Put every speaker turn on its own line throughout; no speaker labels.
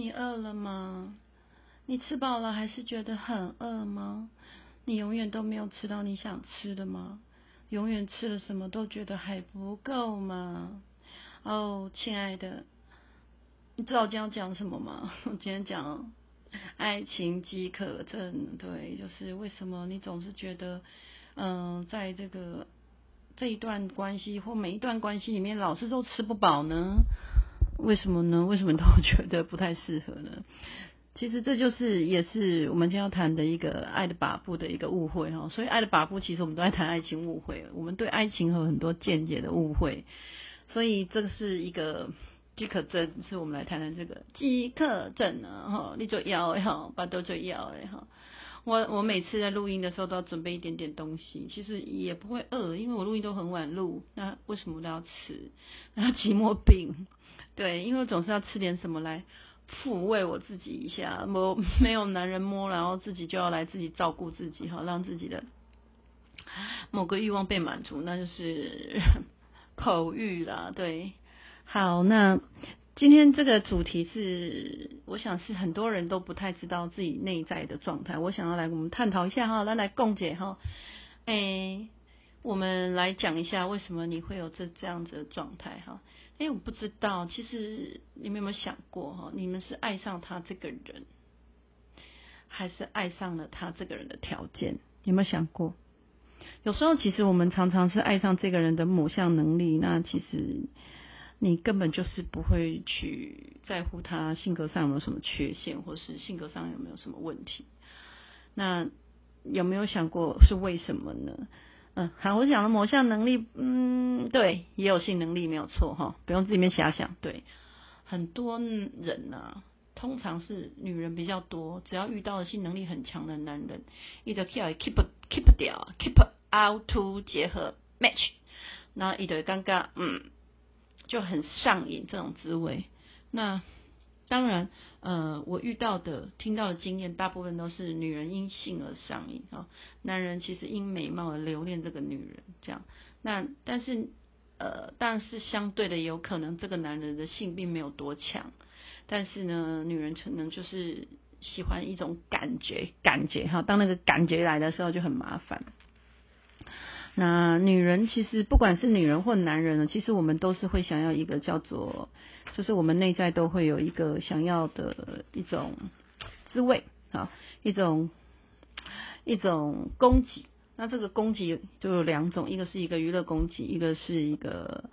你饿了吗？你吃饱了还是觉得很饿吗？你永远都没有吃到你想吃的吗？永远吃了什么都觉得还不够吗？哦，亲爱的，你知道我今天要讲什么吗？我今天讲爱情饥渴症，对，就是为什么你总是觉得，嗯，在这个这一段关系或每一段关系里面，老是都吃不饱呢？为什么呢？为什么都觉得不太适合呢？其实这就是也是我们今天要谈的一个爱的把布的一个误会哈。所以爱的把布，其实我们都在谈爱情误会，我们对爱情有很多见解的误会。所以这个是一个饥渴症，是我们来谈谈这个饥渴症啊哈。你就要哈，把都就要哎哈。我我每次在录音的时候都要准备一点点东西，其实也不会饿，因为我录音都很晚录。那为什么都要吃？然后寂寞病。对，因为总是要吃点什么来抚慰我自己一下，我 没有男人摸，然后自己就要来自己照顾自己哈，让自己的某个欲望被满足，那就是 口欲啦。对，好，那今天这个主题是，我想是很多人都不太知道自己内在的状态，我想要来我们探讨一下哈，来来共解哈，哎，我们来讲一下为什么你会有这这样子的状态哈。哎，我不知道，其实你们有没有想过哈？你们是爱上他这个人，还是爱上了他这个人的条件？有没有想过？有时候其实我们常常是爱上这个人的某项能力，那其实你根本就是不会去在乎他性格上有没有什么缺陷，或是性格上有没有什么问题。那有没有想过是为什么呢？嗯，好，我讲的某项能力，嗯，对，也有性能力没有错哈，不用自己面遐想。对，很多人呢，通常是女人比较多，只要遇到了性能力很强的男人，一直 keep keep keep 掉，keep out to 结合 match，那一堆尴尬，嗯，就很上瘾这种滋味。那当然。呃，我遇到的、听到的经验，大部分都是女人因性而上瘾啊，男人其实因美貌而留恋这个女人，这样。那但是呃，但是相对的，有可能这个男人的性并没有多强，但是呢，女人可能就是喜欢一种感觉，感觉哈，当那个感觉来的时候就很麻烦。那女人其实不管是女人或男人呢，其实我们都是会想要一个叫做，就是我们内在都会有一个想要的一种滋味啊，一种一种供给。那这个供给就有两种，一个是一个娱乐供给，一个是一个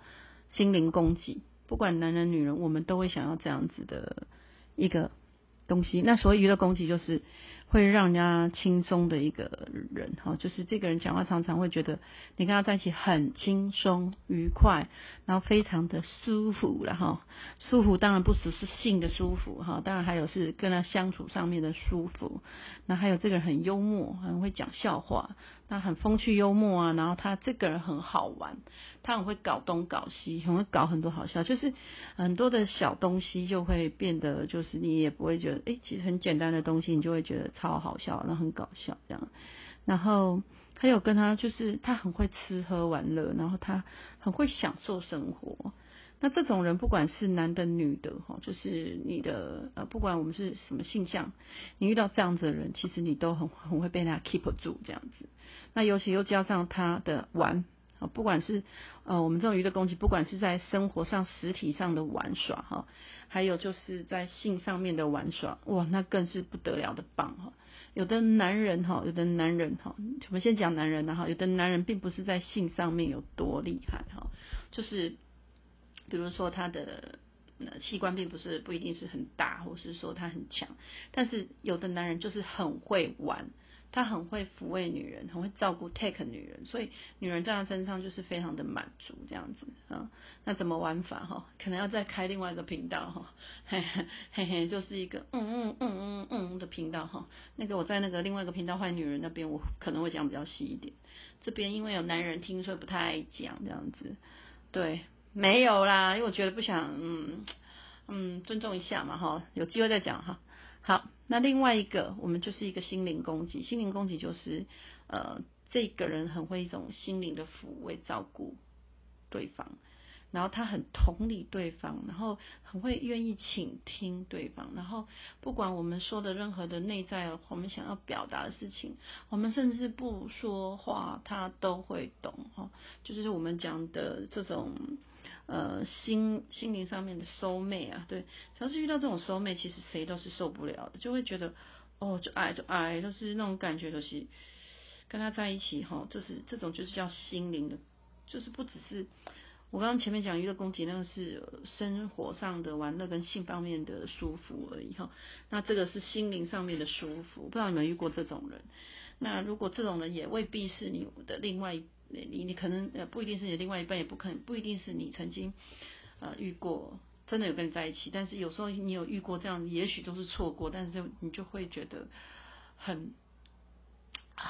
心灵供给。不管男人女人，我们都会想要这样子的一个东西。那所谓娱乐供给就是。会让人家轻松的一个人哈，就是这个人讲话常常会觉得你跟他在一起很轻松愉快，然后非常的舒服了哈。舒服当然不只是性的舒服哈，当然还有是跟他相处上面的舒服。那还有这个人很幽默，很会讲笑话。他很风趣幽默啊，然后他这个人很好玩，他很会搞东搞西，很会搞很多好笑，就是很多的小东西就会变得，就是你也不会觉得，哎，其实很简单的东西，你就会觉得超好笑，然后很搞笑这样。然后还有跟他就是他很会吃喝玩乐，然后他很会享受生活。那这种人不管是男的女的哈，就是你的呃，不管我们是什么性向，你遇到这样子的人，其实你都很 很会被他 keep 住这样子。那尤其又加上他的玩啊，不管是呃我们这种娱乐攻击，不管是在生活上实体上的玩耍哈，还有就是在性上面的玩耍，哇，那更是不得了的棒哈。有的男人哈，有的男人哈，我们先讲男人哈，有的男人并不是在性上面有多厉害哈，就是。比如说他的器官并不是不一定是很大，或是说他很强，但是有的男人就是很会玩，他很会抚慰女人，很会照顾 take 女人，所以女人在他身上就是非常的满足这样子啊。那怎么玩法哈？可能要再开另外一个频道哈，嘿 嘿嘿，就是一个嗯嗯嗯嗯嗯的频道哈。那个我在那个另外一个频道坏女人那边，我可能会讲比较细一点。这边因为有男人听，所以不太爱讲这样子，对。没有啦，因为我觉得不想，嗯嗯，尊重一下嘛，哈，有机会再讲哈。好，那另外一个，我们就是一个心灵攻击，心灵攻击就是，呃，这个人很会一种心灵的抚慰照顾对方，然后他很同理对方，然后很会愿意倾听对方，然后不管我们说的任何的内在我们想要表达的事情，我们甚至不说话，他都会懂哈。就是我们讲的这种呃心心灵上面的收妹啊，对，只要是遇到这种收妹，其实谁都是受不了的，就会觉得哦，就爱就爱，就是那种感觉，就是跟他在一起哈，就是这种就是叫心灵的，就是不只是。我刚刚前面讲娱乐攻击，那个是生活上的玩乐跟性方面的舒服而已哈。那这个是心灵上面的舒服，不知道有没有遇过这种人？那如果这种人也未必是你的另外，你你可能呃不一定是你的另外一半，也不可能不一定是你曾经呃遇过真的有跟你在一起，但是有时候你有遇过这样，也许都是错过，但是就你就会觉得很啊。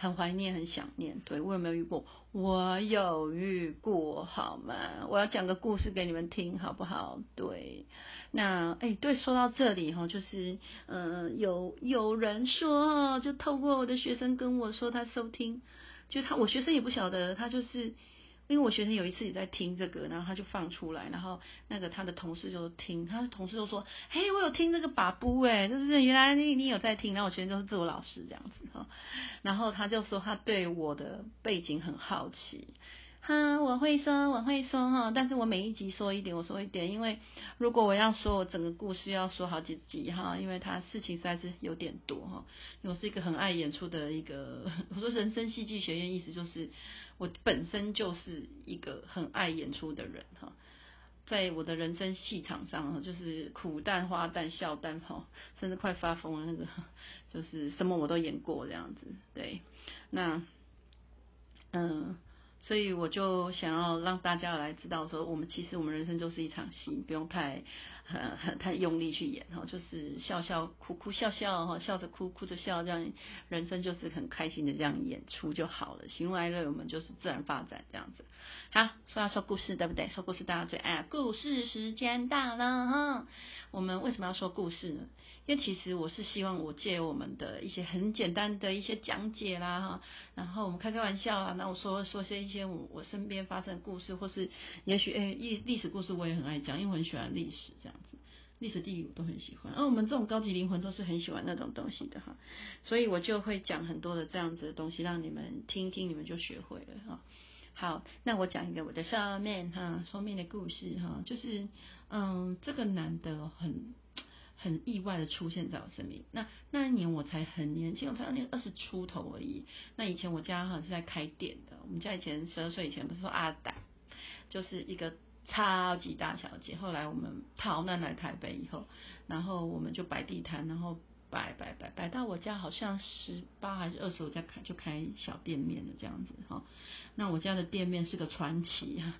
很怀念，很想念。对我有没有遇过？我有遇过，好吗？我要讲个故事给你们听，好不好？对，那哎，对，说到这里哈，就是嗯，有有人说，就透过我的学生跟我说，他收听，就他，我学生也不晓得，他就是。因为我学生有一次也在听这个，然后他就放出来，然后那个他的同事就听，他的同事就说：“嘿，我有听这个把布哎，就是原来你你有在听。”然后我学生就是自我老师这样子哈，然后他就说他对我的背景很好奇，哈，我会说我会说哈，但是我每一集说一点，我说一点，因为如果我要说我整个故事要说好几集哈，因为他事情实在是有点多哈，我是一个很爱演出的一个，我说人生戏剧学院意思就是。我本身就是一个很爱演出的人哈，在我的人生戏场上哈，就是苦旦、花旦、笑旦哈，甚至快发疯了那个，就是什么我都演过这样子。对，那嗯，所以我就想要让大家来知道说，我们其实我们人生就是一场戏，不用太。很很太用力去演哈，就是笑笑哭哭笑笑哈，笑着哭哭着笑，这样人生就是很开心的这样演出就好了。喜怒哀乐我们就是自然发展这样子。好，说要说故事对不对？说故事大家最爱，故事时间到了哈。我们为什么要说故事呢？因为其实我是希望我借我们的一些很简单的一些讲解啦哈，然后我们开开玩笑啊，那我说说些一些我我身边发生的故事，或是也许诶历历史故事我也很爱讲，因为我很喜欢历史这样子，历史地理我都很喜欢。而我们这种高级灵魂都是很喜欢那种东西的哈，所以我就会讲很多的这样子的东西，让你们听听，你们就学会了哈。好，那我讲一个我的上面哈，上面的故事哈，就是嗯，这个男的很很意外的出现在我生命。那那一年我才很年轻，我才年二十出头而已。那以前我家哈是在开店的，我们家以前十二岁以前不是说阿达，就是一个超级大小姐。后来我们逃难来台北以后，然后我们就摆地摊，然后。摆摆摆摆到我家，好像十八还是二十，我家开就开小店面的这样子哈。那我家的店面是个传奇哈，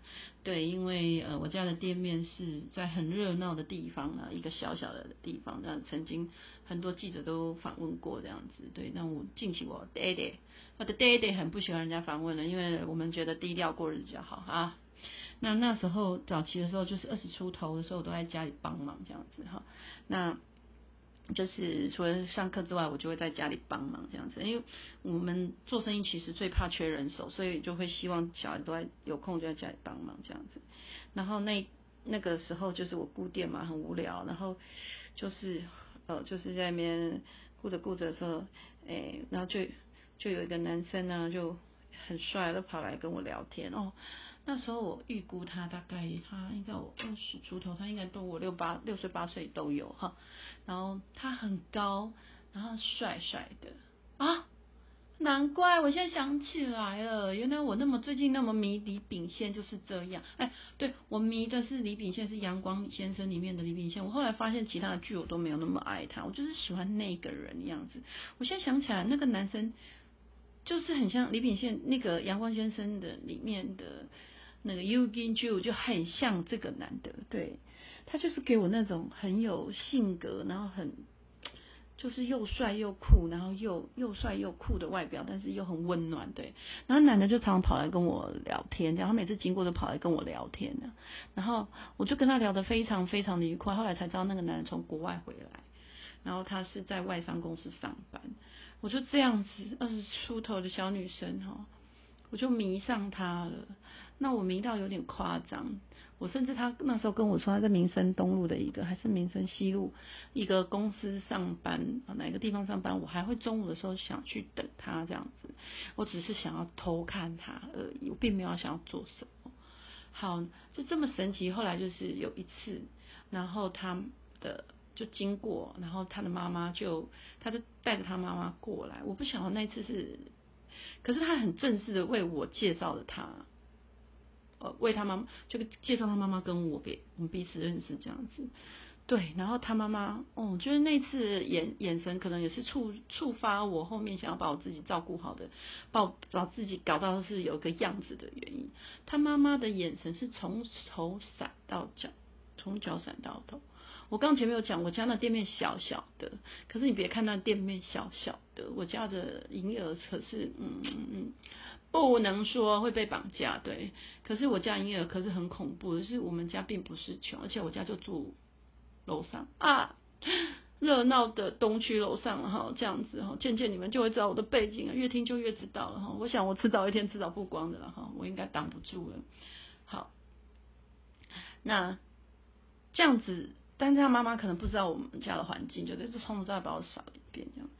对，因为呃我家的店面是在很热闹的地方啊，一个小小的地方，那曾经很多记者都访问过这样子。对，那我近期我爹爹，我的爹爹很不喜欢人家访问了，因为我们觉得低调过日子比较好啊。那那时候早期的时候，就是二十出头的时候，都在家里帮忙这样子哈。那就是除了上课之外，我就会在家里帮忙这样子，因为我们做生意其实最怕缺人手，所以就会希望小孩都在有空就在家里帮忙这样子。然后那那个时候就是我顾店嘛，很无聊，然后就是呃就是在那边顾着顾着的时候，哎，然后就就有一个男生呢就很帅，都跑来跟我聊天哦。那时候我预估他大概他应该我二十出头，他应该都我六八六岁八岁都有哈。然后他很高，然后帅帅的啊，难怪我现在想起来了，原来我那么最近那么迷李炳宪就是这样。哎，对我迷的是李炳宪，是《阳光先生》里面的李炳宪。我后来发现其他的剧我都没有那么爱他，我就是喜欢那个人的样子。我现在想起来，那个男生就是很像李炳宪那个《阳光先生》的里面的。那个 u g i n Ju 就很像这个男的，对他就是给我那种很有性格，然后很就是又帅又酷，然后又又帅又酷的外表，但是又很温暖，对。然后男的就常常跑来跟我聊天，然后每次经过都跑来跟我聊天呢，然后我就跟他聊得非常非常的愉快。后来才知道那个男人从国外回来，然后他是在外商公司上班。我就这样子二十出头的小女生哈。我就迷上他了，那我迷到有点夸张。我甚至他那时候跟我说他在民生东路的一个还是民生西路一个公司上班啊哪个地方上班，我还会中午的时候想去等他这样子，我只是想要偷看他而已，我并没有想要做什么。好，就这么神奇。后来就是有一次，然后他的就经过，然后他的妈妈就他就带着他妈妈过来，我不晓得那次是，可是他很正式的为我介绍了他。呃，为他妈妈就介绍他妈妈跟我给我们彼此认识这样子，对，然后他妈妈，哦，就是那次眼眼神可能也是触触发我后面想要把我自己照顾好的，把把自己搞到是有个样子的原因。他妈妈的眼神是从头闪到脚，从脚闪到头。我刚前面有讲，我家那店面小小的，可是你别看那店面小小的，我家的营业额可是，嗯嗯。不能说会被绑架，对。可是我家婴儿可是很恐怖的，是我们家并不是穷，而且我家就住楼上啊，热闹的东区楼上哈，这样子哈，渐渐你们就会知道我的背景啊，越听就越知道了哈。我想我迟早一天迟早曝光的了哈，我应该挡不住了。好，那这样子，但是他妈妈可能不知道我们家的环境，就在这从头再把我扫一遍这样。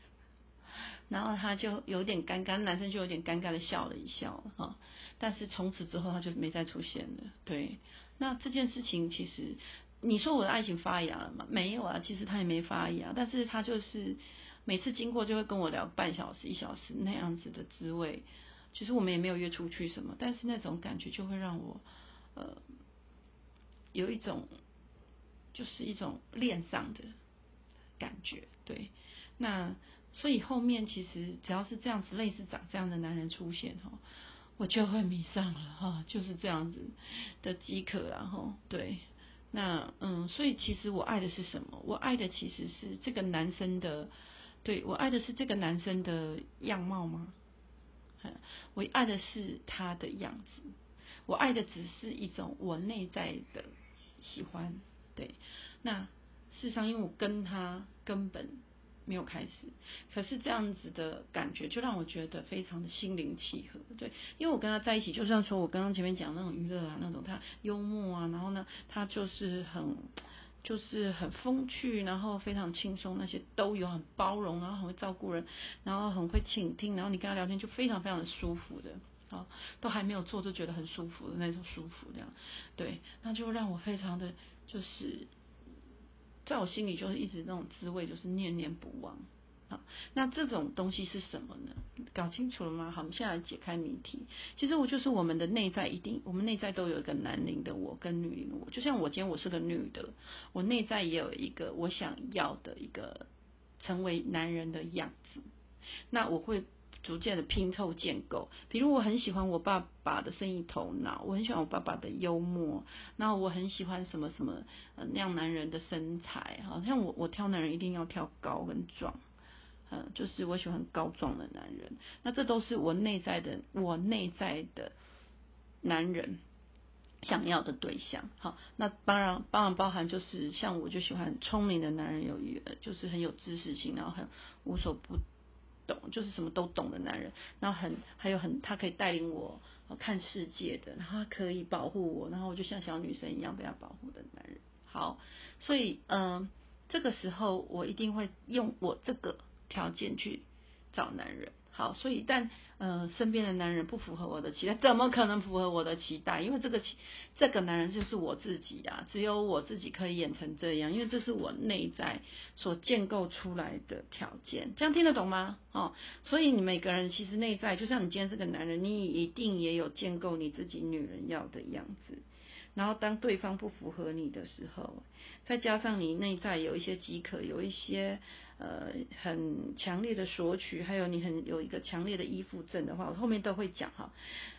然后他就有点尴尬，男生就有点尴尬的笑了一笑，哈。但是从此之后他就没再出现了。对，那这件事情其实你说我的爱情发芽了吗？没有啊，其实他也没发芽。但是他就是每次经过就会跟我聊半小时、一小时那样子的滋味。其实我们也没有约出去什么，但是那种感觉就会让我呃有一种就是一种恋上的感觉。对，那。所以后面其实只要是这样子类似长这样的男人出现哈，我就会迷上了哈，就是这样子的饥渴然后对，那嗯，所以其实我爱的是什么？我爱的其实是这个男生的，对我爱的是这个男生的样貌吗？我爱的是他的样子，我爱的只是一种我内在的喜欢，对。那事实上，因为我跟他根本。没有开始，可是这样子的感觉就让我觉得非常的心灵契合，对，因为我跟他在一起，就像说我刚刚前面讲那种娱乐啊，那种他幽默啊，然后呢，他就是很就是很风趣，然后非常轻松，那些都有很包容，然后很会照顾人，然后很会倾听，然后你跟他聊天就非常非常的舒服的，啊，都还没有做就觉得很舒服的那种舒服这样，对，那就让我非常的就是。在我心里就是一直那种滋味，就是念念不忘。好，那这种东西是什么呢？搞清楚了吗？好，我们现在解开谜题。其实我就是我们的内在，一定我们内在都有一个男灵的我跟女灵的我。就像我今天我是个女的，我内在也有一个我想要的一个成为男人的样子。那我会。逐渐的拼凑建构，比如我很喜欢我爸爸的生意头脑，我很喜欢我爸爸的幽默，那我很喜欢什么什么那样男人的身材，好像我我挑男人一定要挑高跟壮，嗯，就是我喜欢高壮的男人，那这都是我内在的我内在的男人想要的对象，好，那当然当然包含就是像我就喜欢聪明的男人，有一个就是很有知识性，然后很无所不。懂就是什么都懂的男人，然后很还有很他可以带领我看世界的，然后他可以保护我，然后我就像小女生一样被他保护的男人。好，所以嗯，这个时候我一定会用我这个条件去找男人。好，所以但呃，身边的男人不符合我的期待，怎么可能符合我的期待？因为这个这个男人就是我自己啊，只有我自己可以演成这样，因为这是我内在所建构出来的条件。这样听得懂吗？哦，所以你每个人其实内在，就像你今天是个男人，你一定也有建构你自己女人要的样子。然后当对方不符合你的时候，再加上你内在有一些饥渴，有一些。呃，很强烈的索取，还有你很有一个强烈的依附症的话，我后面都会讲哈。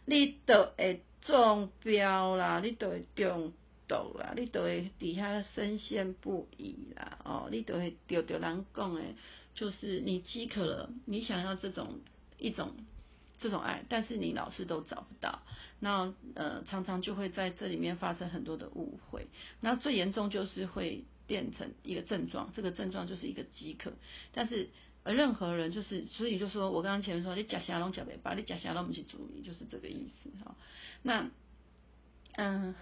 你都会中标啦，你都会中毒啦，你都会底下深陷不已啦，哦，你都会丢丢难讲诶，就是你饥渴了，你想要这种一种这种爱，但是你老是都找不到，那呃常常就会在这里面发生很多的误会，那最严重就是会。变成一个症状，这个症状就是一个饥渴。但是任何人就是，所以就说我刚刚前面说，你假虾拢假尾巴，你假虾拢不去注意，就是这个意思哈。那嗯。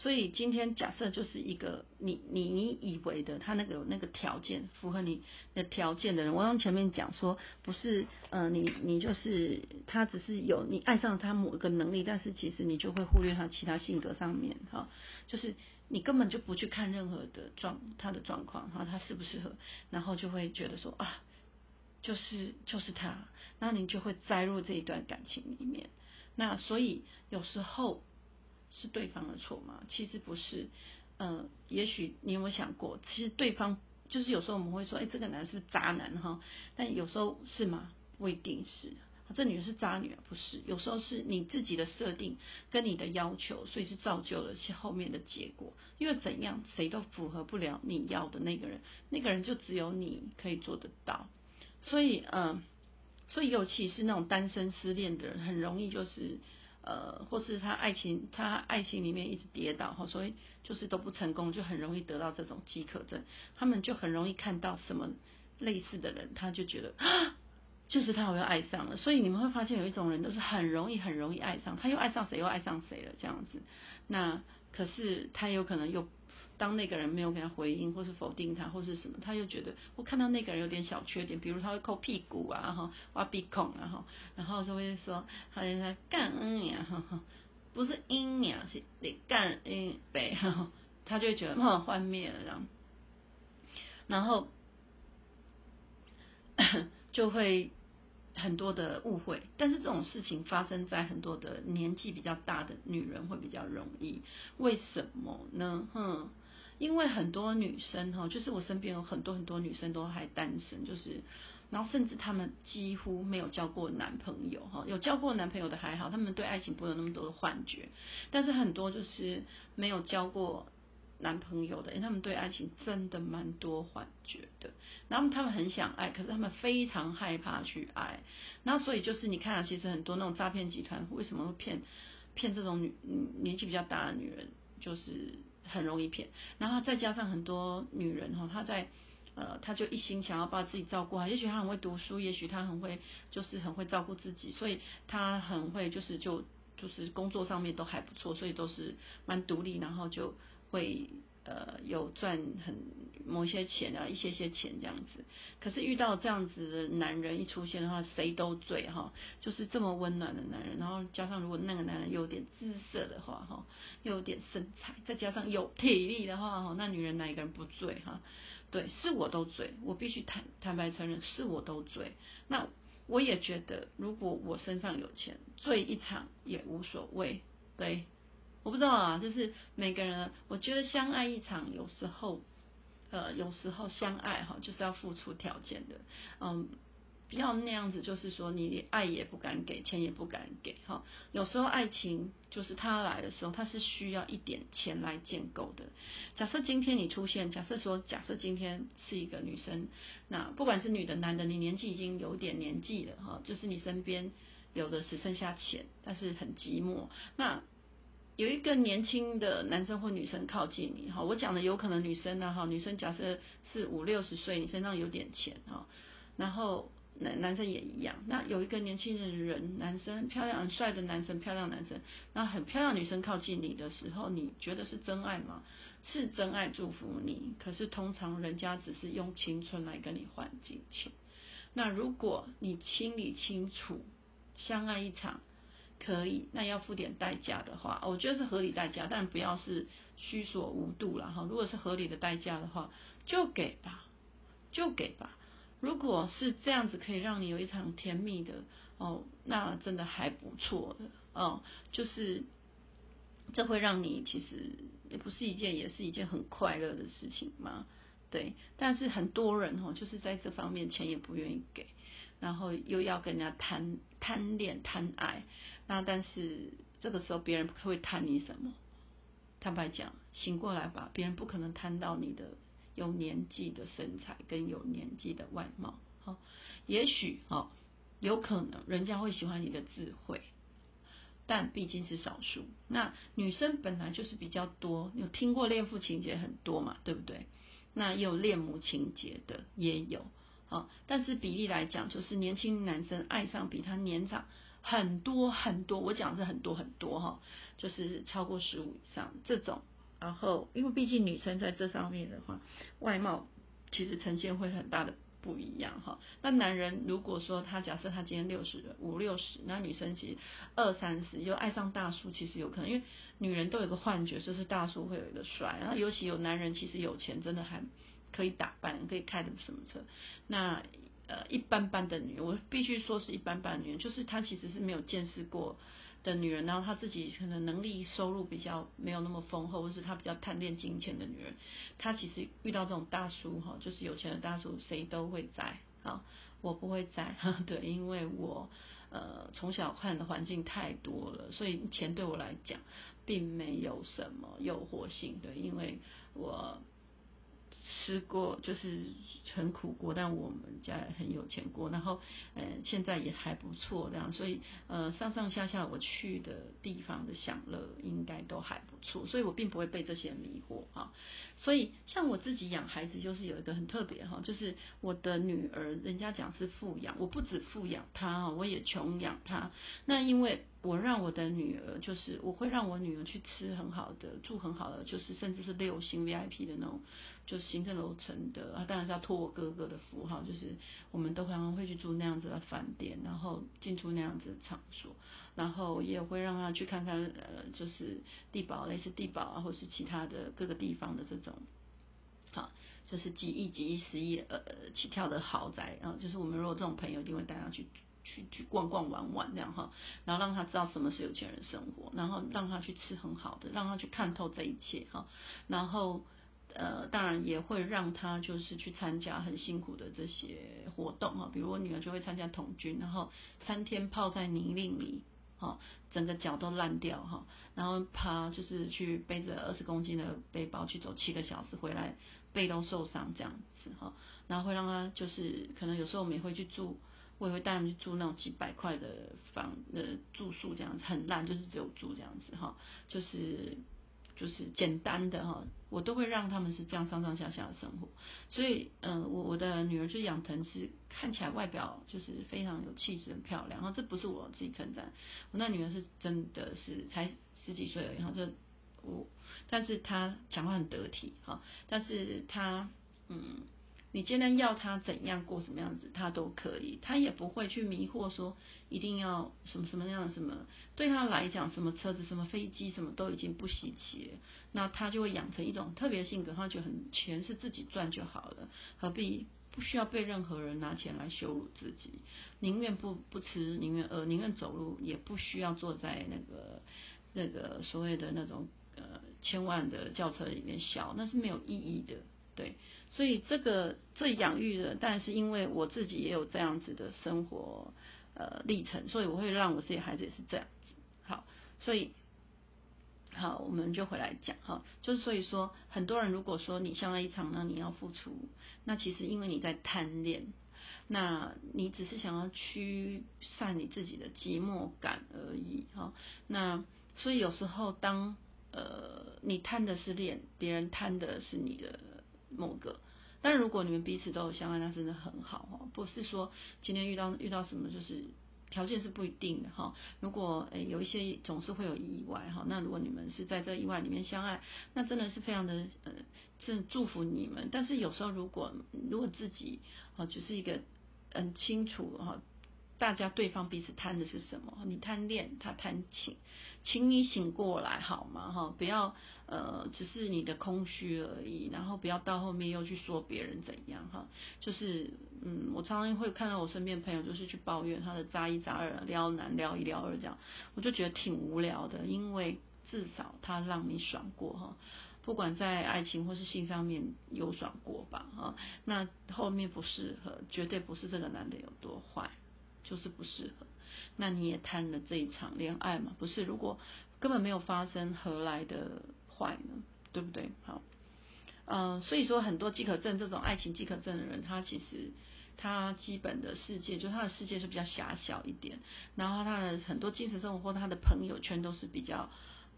所以今天假设就是一个你你你以为的他那个那个条件符合你的条件的人，我刚前面讲说不是呃你你就是他只是有你爱上他某一个能力，但是其实你就会忽略他其他性格上面哈，就是你根本就不去看任何的状他的状况哈，他适不适合，然后就会觉得说啊就是就是他，那你就会栽入这一段感情里面，那所以有时候。是对方的错吗？其实不是，呃，也许你有没有想过，其实对方就是有时候我们会说，哎，这个男是渣男哈，但有时候是吗？不一定是，这女人是渣女啊，不是，有时候是你自己的设定跟你的要求，所以是造就了后面的结果。因为怎样，谁都符合不了你要的那个人，那个人就只有你可以做得到。所以，嗯，所以尤其是那种单身失恋的人，很容易就是。呃，或是他爱情，他爱情里面一直跌倒哈，所以就是都不成功，就很容易得到这种饥渴症。他们就很容易看到什么类似的人，他就觉得啊，就是他，我要爱上了。所以你们会发现有一种人都是很容易、很容易爱上，他又爱上谁，又爱上谁了这样子。那可是他有可能又。当那个人没有给他回应，或是否定他，或是什么，他又觉得我看到那个人有点小缺点，比如他会抠屁股啊，哈，挖鼻孔啊，哈，然后就会说，好像他干恩呀，哈哈，不是阴呀，是得干恩呗，哈，他就会觉得很幻灭了，这样，然后 就会很多的误会，但是这种事情发生在很多的年纪比较大的女人会比较容易，为什么呢？哼。因为很多女生哈，就是我身边有很多很多女生都还单身，就是，然后甚至她们几乎没有交过男朋友哈，有交过男朋友的还好，他们对爱情不会有那么多的幻觉，但是很多就是没有交过男朋友的，他们对爱情真的蛮多幻觉的，然后他们很想爱，可是他们非常害怕去爱，然后所以就是你看啊，其实很多那种诈骗集团为什么会骗骗这种女年纪比较大的女人，就是。很容易骗，然后再加上很多女人哈，她在呃，她就一心想要把自己照顾好，也许她很会读书，也许她很会就是很会照顾自己，所以她很会就是就就是工作上面都还不错，所以都是蛮独立，然后就会。呃，有赚很某些钱啊，一些些钱这样子。可是遇到这样子的男人一出现的话，谁都醉哈。就是这么温暖的男人，然后加上如果那个男人有点姿色的话哈，又有点身材，再加上有体力的话哈，那女人哪一个人不醉哈？对，是我都醉，我必须坦坦白承认，是我都醉。那我也觉得，如果我身上有钱，醉一场也无所谓。对。我不知道啊，就是每个人，我觉得相爱一场，有时候，呃，有时候相爱哈，就是要付出条件的，嗯，不要那样子，就是说你爱也不敢给，钱也不敢给哈。有时候爱情就是他来的时候，他是需要一点钱来建构的。假设今天你出现，假设说，假设今天是一个女生，那不管是女的男的，你年纪已经有点年纪了哈，就是你身边有的只剩下钱，但是很寂寞，那。有一个年轻的男生或女生靠近你，哈，我讲的有可能女生呢，哈，女生假设是五六十岁，你身上有点钱，哈，然后男男生也一样，那有一个年轻的人，男生漂亮、很帅的男生，漂亮男生，那很漂亮女生靠近你的时候，你觉得是真爱吗？是真爱祝福你，可是通常人家只是用青春来跟你换金钱。那如果你心里清楚，相爱一场。可以，那要付点代价的话，我觉得是合理代价，但不要是虚所无度了哈。如果是合理的代价的话，就给吧，就给吧。如果是这样子可以让你有一场甜蜜的哦，那真的还不错的哦，就是这会让你其实也不是一件，也是一件很快乐的事情嘛。对，但是很多人哦，就是在这方面钱也不愿意给，然后又要跟人家贪贪恋贪爱。那但是这个时候别人会贪你什么？坦白讲，醒过来吧，别人不可能贪到你的有年纪的身材跟有年纪的外貌。好，也许哦，有可能人家会喜欢你的智慧，但毕竟是少数。那女生本来就是比较多，有听过恋父情节很多嘛，对不对？那也有恋母情节的也有。好，但是比例来讲，就是年轻男生爱上比他年长。很多很多，我讲是很多很多哈，就是超过十五以上这种。然后，因为毕竟女生在这上面的话，外貌其实呈现会很大的不一样哈。那男人如果说他假设他今天六十五六十，那女生其实二三十就爱上大叔，其实有可能，因为女人都有个幻觉，就是大叔会有一个帅，然后尤其有男人其实有钱，真的还可以打扮，可以开的什么车。那呃一般般的女人，我必须说是一般般的女人，就是她其实是没有见识过。的女人，然后她自己可能能力收入比较没有那么丰厚，或是她比较贪恋金钱的女人，她其实遇到这种大叔哈，就是有钱的大叔，谁都会在啊，我不会在，对，因为我呃从小看的环境太多了，所以钱对我来讲并没有什么诱惑性，对，因为我。吃过就是很苦过，但我们家很有钱过，然后嗯现在也还不错这样，所以呃上上下下我去的地方的享乐应该都还不错，所以我并不会被这些迷惑啊。所以像我自己养孩子就是有一个很特别哈，就是我的女儿，人家讲是富养，我不止富养她啊，我也穷养她。那因为我让我的女儿，就是我会让我女儿去吃很好的，住很好的，就是甚至是六星 VIP 的那种。就行政楼层的啊，当然是要托我哥哥的福哈，就是我们都常常会去住那样子的饭店，然后进出那样子的场所，然后也会让他去看看呃，就是地堡类似地堡啊，或是其他的各个地方的这种，好，就是几亿几亿十亿呃起跳的豪宅啊，就是我们如果这种朋友一定会带他去去去逛逛玩玩这样哈，然后让他知道什么是有钱人生活，然后让他去吃很好的，让他去看透这一切哈，然后。呃，当然也会让他就是去参加很辛苦的这些活动哈，比如我女儿就会参加童军，然后三天泡在泥泞里，哈，整个脚都烂掉哈，然后爬就是去背着二十公斤的背包去走七个小时回来，背都受伤这样子哈，然后会让他就是可能有时候我们也会去住，我也会带他们去住那种几百块的房的住宿这样子，很烂就是只有住这样子哈，就是。就是简单的哈，我都会让他们是这样上上下下的生活，所以嗯，我我的女儿就养成是看起来外表就是非常有气质、很漂亮，哈这不是我自己称赞，我那女儿是真的是才十几岁而已哈，这我，但是她讲话很得体哈，但是她嗯。你今天要他怎样过什么样子，他都可以，他也不会去迷惑说一定要什么什么样什么，对他来讲，什么车子、什么飞机，什么都已经不稀奇，那他就会养成一种特别性格，他觉得很钱是自己赚就好了，何必不需要被任何人拿钱来羞辱自己，宁愿不不吃，宁愿饿，宁愿走路，也不需要坐在那个那个所谓的那种呃千万的轿车里面笑，那是没有意义的。对，所以这个这养育的，但是因为我自己也有这样子的生活呃历程，所以我会让我自己孩子也是这样子。好，所以好，我们就回来讲哈，就是所以说，很多人如果说你相爱一场，那你要付出，那其实因为你在贪恋，那你只是想要驱散你自己的寂寞感而已哈。那所以有时候当呃你贪的是恋，别人贪的是你的。某个，但如果你们彼此都有相爱，那真的很好哈。不是说今天遇到遇到什么，就是条件是不一定的哈。如果诶有一些总是会有意外哈，那如果你们是在这意外里面相爱，那真的是非常的呃，是祝福你们。但是有时候如果如果自己啊，只是一个很清楚哈。大家对方彼此贪的是什么？你贪恋，他贪情，请你醒过来好吗？哈，不要呃，只是你的空虚而已，然后不要到后面又去说别人怎样哈。就是嗯，我常常会看到我身边朋友就是去抱怨他的渣一渣二，撩男撩一撩二这样，我就觉得挺无聊的，因为至少他让你爽过哈，不管在爱情或是性上面有爽过吧哈，那后面不适合，绝对不是这个男的有多坏。就是不适合，那你也谈了这一场恋爱嘛？不是，如果根本没有发生，何来的坏呢？对不对？好，嗯，所以说很多饥渴症这种爱情饥渴症的人，他其实他基本的世界，就他的世界是比较狭小一点，然后他的很多精神生活或他的朋友圈都是比较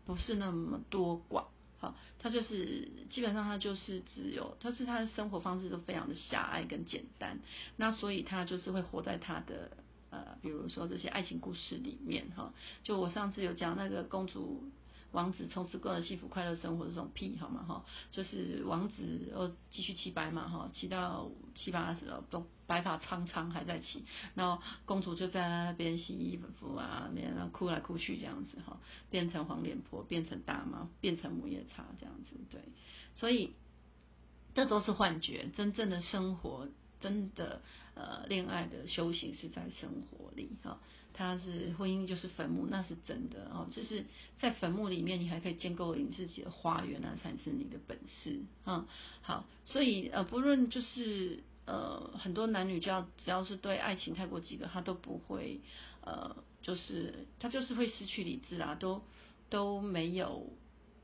不是那么多广。好，他就是基本上他就是只有，他是他的生活方式都非常的狭隘跟简单，那所以他就是会活在他的。呃，比如说这些爱情故事里面哈，就我上次有讲那个公主。王子从此过了幸福快乐生活这种屁好吗哈？就是王子哦继续骑白马哈，骑到七八十了都白发苍苍还在骑，然后公主就在那边洗衣服啊，那边哭来哭去这样子哈，变成黄脸婆，变成大妈，变成母夜叉这样子对，所以这都是幻觉，真正的生活，真的呃恋爱的修行是在生活里哈。它是婚姻就是坟墓，那是真的哦。就是在坟墓里面，你还可以建构你自己的花园，那才是你的本事啊。好，所以呃，不论就是呃，很多男女，只要只要是对爱情太过饥渴，他都不会呃，就是他就是会失去理智啊，都都没有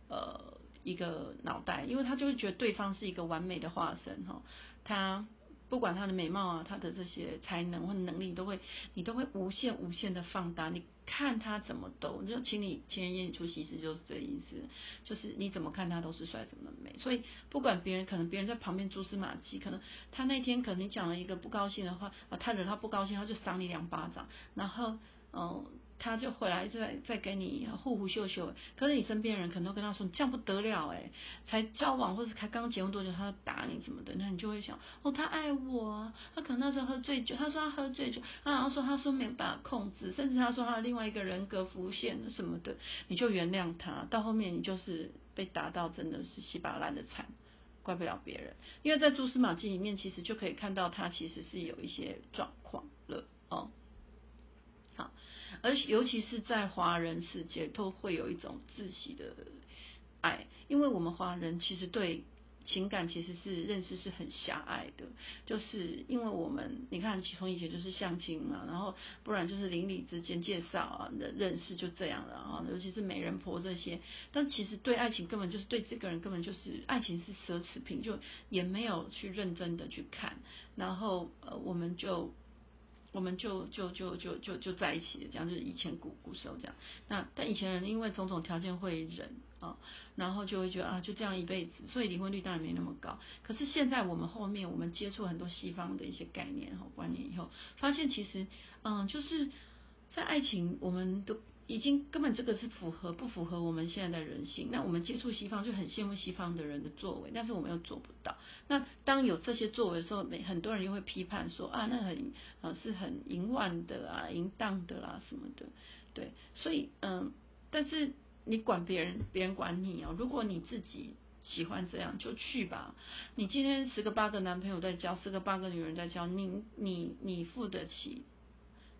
呃一个脑袋，因为他就会觉得对方是一个完美的化身哈，他。不管他的美貌啊，他的这些才能或能力，都会你都会无限无限的放大。你看他怎么都，就请你情人眼里出西施，就是这意思，就是你怎么看他都是帅，怎么美。所以不管别人，可能别人在旁边蛛丝马迹，可能他那天可能你讲了一个不高兴的话，啊，他惹他不高兴，他就赏你两巴掌，然后，嗯。他就回来再再给你呼呼秀秀，可是你身边人可能都跟他说你这样不得了哎，才交往或者才刚结婚多久他打你什么的，那你就会想哦他爱我，他可能那时候喝醉酒，他说他喝醉酒，他然后说他说没有办法控制，甚至他说他的另外一个人格浮现什么的，你就原谅他，到后面你就是被打到真的是稀巴烂的惨，怪不了别人，因为在蛛丝马迹里面其实就可以看到他其实是有一些状况了哦。而尤其是在华人世界，都会有一种窒息的爱，因为我们华人其实对情感其实是认识是很狭隘的，就是因为我们你看从以前就是相亲嘛，然后不然就是邻里之间介绍啊的认识就这样了啊，尤其是美人婆这些，但其实对爱情根本就是对这个人根本就是爱情是奢侈品，就也没有去认真的去看，然后呃我们就。我们就就就就就就在一起，这样就是以前古古时候这样。那但以前人因为种种条件会忍啊，然后就会觉得啊就这样一辈子，所以离婚率当然没那么高。可是现在我们后面我们接触很多西方的一些概念和观念以后，发现其实嗯就是在爱情我们都。已经根本这个是符合不符合我们现在的人性？那我们接触西方就很羡慕西方的人的作为，但是我们又做不到。那当有这些作为的时候，每很多人又会批判说啊，那很啊是很淫乱的啊，淫荡的啦什么的。对，所以嗯，但是你管别人，别人管你哦。如果你自己喜欢这样，就去吧。你今天十个八个男朋友在交，十个八个女人在交，你你你付得起？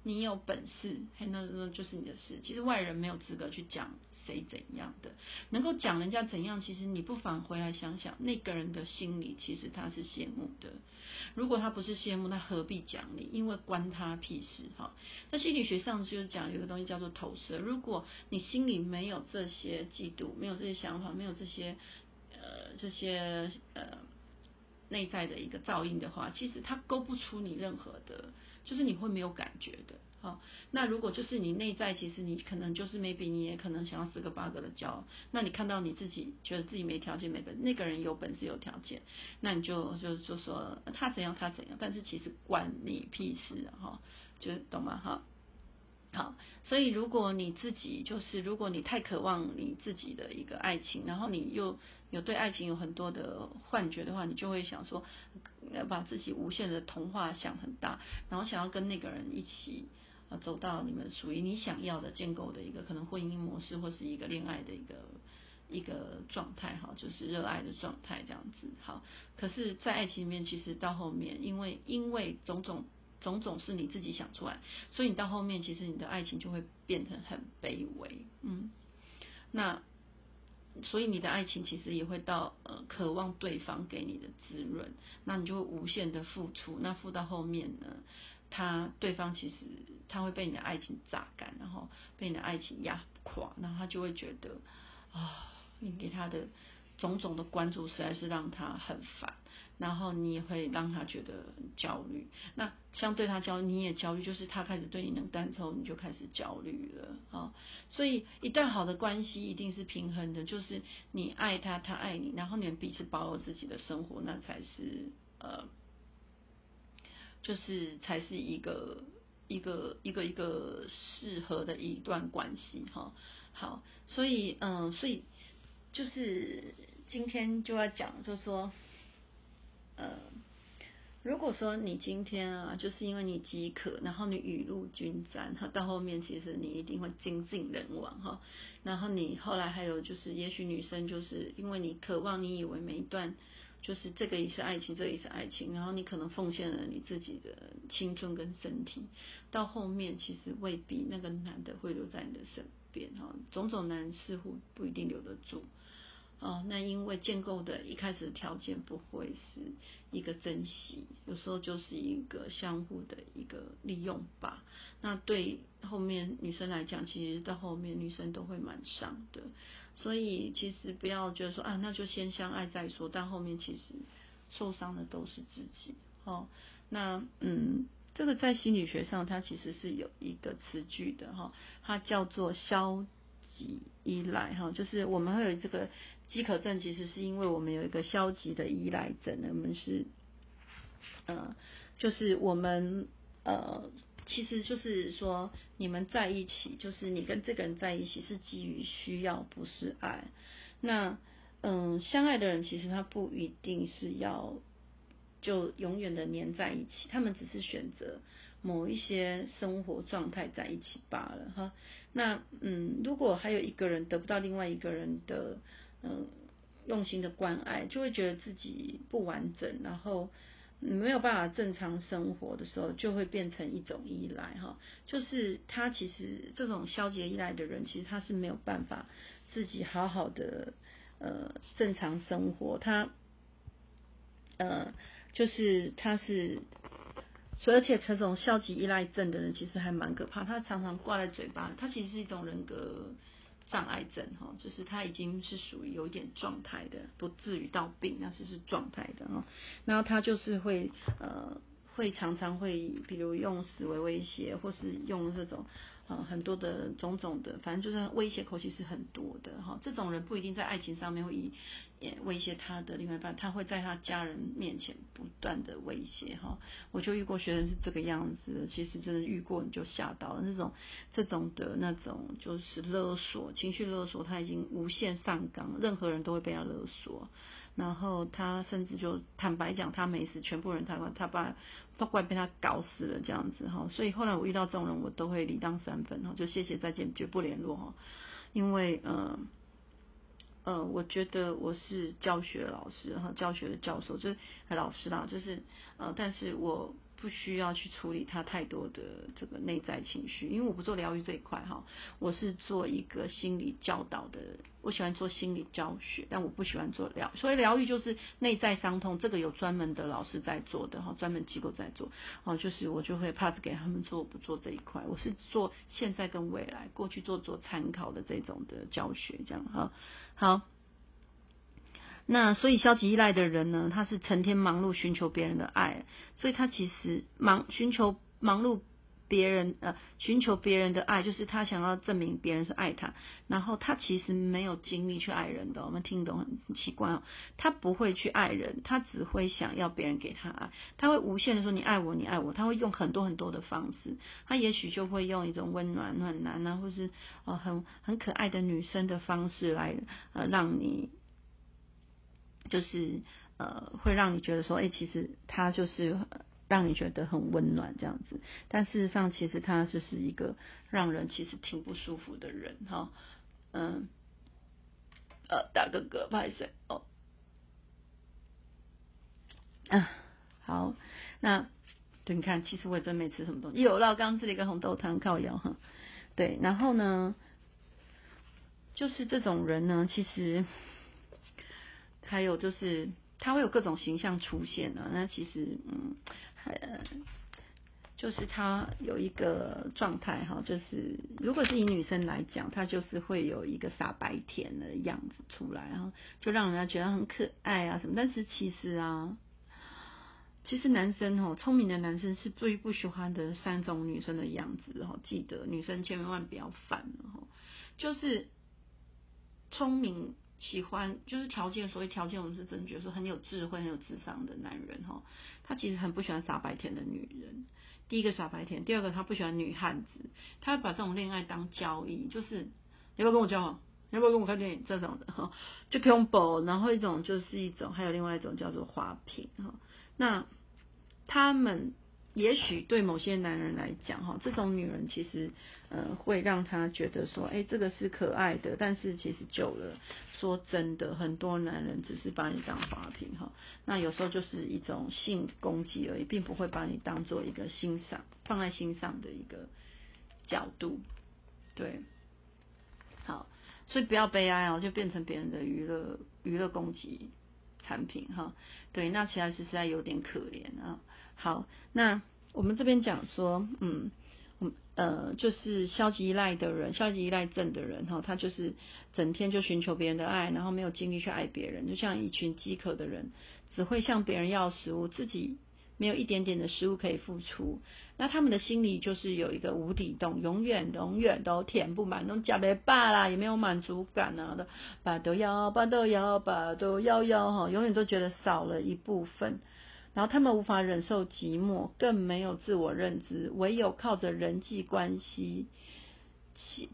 你有本事，那那就是你的事。其实外人没有资格去讲谁怎样的，能够讲人家怎样，其实你不妨回来想想，那个人的心里其实他是羡慕的。如果他不是羡慕，那何必讲你？因为关他屁事哈。那心理学上就是讲有个东西叫做投射。如果你心里没有这些嫉妒，没有这些想法，没有这些呃这些呃内在的一个噪音的话，其实他勾不出你任何的。就是你会没有感觉的，好，那如果就是你内在，其实你可能就是 maybe 你也可能想要十个八个的交，那你看到你自己觉得自己没条件没本，那个人有本事有条件，那你就就就说他怎样他怎样，但是其实关你屁事哈，就懂吗哈？好，所以如果你自己就是如果你太渴望你自己的一个爱情，然后你又有对爱情有很多的幻觉的话，你就会想说，要把自己无限的童话想很大，然后想要跟那个人一起啊走到你们属于你想要的建构的一个可能婚姻模式或是一个恋爱的一个一个状态哈，就是热爱的状态这样子。好，可是，在爱情里面，其实到后面，因为因为种种。种种是你自己想出来，所以你到后面其实你的爱情就会变成很卑微，嗯，那所以你的爱情其实也会到呃渴望对方给你的滋润，那你就会无限的付出，那付到后面呢，他对方其实他会被你的爱情榨干，然后被你的爱情压垮，然后他就会觉得啊，你给他的种种的关注实在是让他很烦。然后你也会让他觉得焦虑，那相对他焦，你也焦虑，就是他开始对你冷淡之后，你就开始焦虑了啊。所以一段好的关系一定是平衡的，就是你爱他，他爱你，然后你们彼此保有自己的生活，那才是呃，就是才是一个一个一个一个适合的一段关系哈。好，所以嗯，所以就是今天就要讲，就是说，呃。如果说你今天啊，就是因为你饥渴，然后你雨露均沾，哈，到后面其实你一定会精尽人亡，哈。然后你后来还有就是，也许女生就是因为你渴望，你以为每一段就是这个也是爱情，这也是爱情，然后你可能奉献了你自己的青春跟身体，到后面其实未必那个男的会留在你的身边，哈。种种男人似乎不一定留得住。哦，那因为建构的一开始的条件不会是一个珍惜，有时候就是一个相互的一个利用吧。那对后面女生来讲，其实到后面女生都会蛮伤的。所以其实不要觉得说啊，那就先相爱再说。但后面其实受伤的都是自己。哦，那嗯，这个在心理学上它其实是有一个词句的哈，它叫做消极依赖哈，就是我们会有这个。饥渴症其实是因为我们有一个消极的依赖症，我们是，呃，就是我们呃，其实就是说，你们在一起，就是你跟这个人在一起是基于需要，不是爱。那嗯，相爱的人其实他不一定是要就永远的黏在一起，他们只是选择某一些生活状态在一起罢了哈。那嗯，如果还有一个人得不到另外一个人的。嗯，用心的关爱，就会觉得自己不完整，然后没有办法正常生活的时候，就会变成一种依赖哈。就是他其实这种消极依赖的人，其实他是没有办法自己好好的呃正常生活。他呃，就是他是，而且这种消极依赖症的人，其实还蛮可怕。他常常挂在嘴巴，他其实是一种人格。障碍症哈，就是他已经是属于有一点状态的，不至于到病，那是是状态的哈。然后他就是会呃，会常常会，比如用死为威胁，或是用这种。啊，很多的种种的，反正就是威胁口气是很多的哈。这种人不一定在爱情上面会以威胁他的另外一半，他会在他家人面前不断的威胁哈。我就遇过学生是这个样子，其实真的遇过你就吓到了。这种这种的那种就是勒索，情绪勒索，他已经无限上纲，任何人都会被他勒索。然后他甚至就坦白讲，他没死，全部人他他把都怪被他搞死了这样子哈。所以后来我遇到这种人，我都会理当三分哈，就谢谢再见，绝不联络哈。因为呃呃，我觉得我是教学老师哈，教学的教授就是老师啦，就是呃，但是我。不需要去处理他太多的这个内在情绪，因为我不做疗愈这一块哈，我是做一个心理教导的，我喜欢做心理教学，但我不喜欢做疗，所以疗愈就是内在伤痛，这个有专门的老师在做的哈，专门机构在做，哦，就是我就会 pass 给他们做，不做这一块，我是做现在跟未来，过去做做参考的这种的教学，这样哈，好。那所以消极依赖的人呢，他是成天忙碌寻求别人的爱，所以他其实忙寻求忙碌别人呃寻求别人的爱，就是他想要证明别人是爱他，然后他其实没有精力去爱人的。我们听懂很奇怪哦，他不会去爱人，他只会想要别人给他爱，他会无限的说你爱我，你爱我，他会用很多很多的方式，他也许就会用一种温暖暖男啊，或是呃很很可爱的女生的方式来呃让你。就是呃，会让你觉得说，哎，其实他就是让你觉得很温暖这样子。但事实上，其实他就是一个让人其实挺不舒服的人哈。嗯，呃，打个嗝，不好意思哦。啊，好，那对，你看，其实我也真没吃什么东西。有了，刚刚吃了一个红豆汤，靠腰哈。对，然后呢，就是这种人呢，其实。还有就是，他会有各种形象出现的。那其实，嗯，还就是他有一个状态哈，就是如果是以女生来讲，她就是会有一个傻白甜的样子出来，然后就让人家觉得很可爱啊什么。但是其实啊，其实男生哦，聪明的男生是最不喜欢的三种女生的样子哈。记得女生千万不要犯哈，就是聪明。喜欢就是条件，所谓条件，我们是真觉得说很有智慧、很有智商的男人哈。他其实很不喜欢傻白甜的女人，第一个傻白甜，第二个他不喜欢女汉子，他会把这种恋爱当交易，就是你要不要跟我交往，你要不要跟我看电影这种的哈，就 combo，然后一种就是一种，还有另外一种叫做花瓶哈，那他们。也许对某些男人来讲，哈，这种女人其实，呃，会让他觉得说，哎，这个是可爱的。但是其实久了，说真的，很多男人只是把你当花瓶，哈。那有时候就是一种性攻击而已，并不会把你当做一个欣赏、放在心上的一个角度。对，好，所以不要悲哀哦，就变成别人的娱乐娱乐攻击产品，哈。对，那其实实在有点可怜啊。好，那我们这边讲说，嗯，呃，就是消极依赖的人，消极依赖症的人哈，他就是整天就寻求别人的爱，然后没有精力去爱别人，就像一群饥渴的人，只会向别人要食物，自己没有一点点的食物可以付出，那他们的心里就是有一个无底洞，永远永远都填不满，都加别罢啦，也没有满足感啊的，把都要，把都要，把都要要哈，永远都觉得少了一部分。然后他们无法忍受寂寞，更没有自我认知，唯有靠着人际关系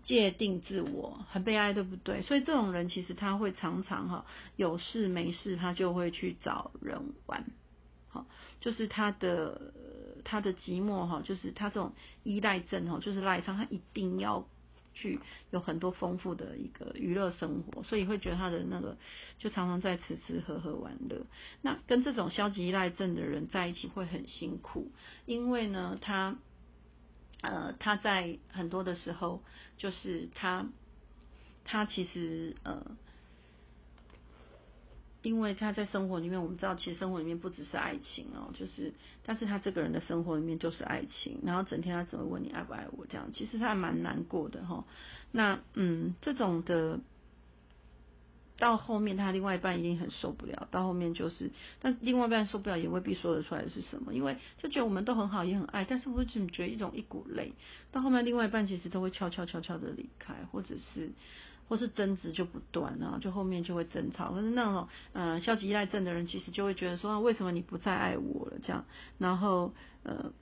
界定自我，很悲哀，对不对？所以这种人其实他会常常哈有事没事，他就会去找人玩，好，就是他的他的寂寞哈，就是他这种依赖症哈，就是赖上，他一定要。去有很多丰富的一个娱乐生活，所以会觉得他的那个就常常在吃吃喝喝玩乐。那跟这种消极依赖症的人在一起会很辛苦，因为呢，他呃他在很多的时候就是他他其实呃。因为他在生活里面，我们知道，其实生活里面不只是爱情哦，就是，但是他这个人的生活里面就是爱情，然后整天他只会问你爱不爱我这样，其实他还蛮难过的哈。那嗯，这种的到后面，他另外一半一定很受不了，到后面就是，但另外一半受不了也未必说得出来是什么，因为就觉得我们都很好，也很爱，但是我怎么觉得一种一股泪，到后面另外一半其实都会悄悄悄悄的离开，或者是。或是争执就不断啊，就后面就会争吵。可是那种嗯消极依赖症的人，其实就会觉得说，为什么你不再爱我了？这样，然后呃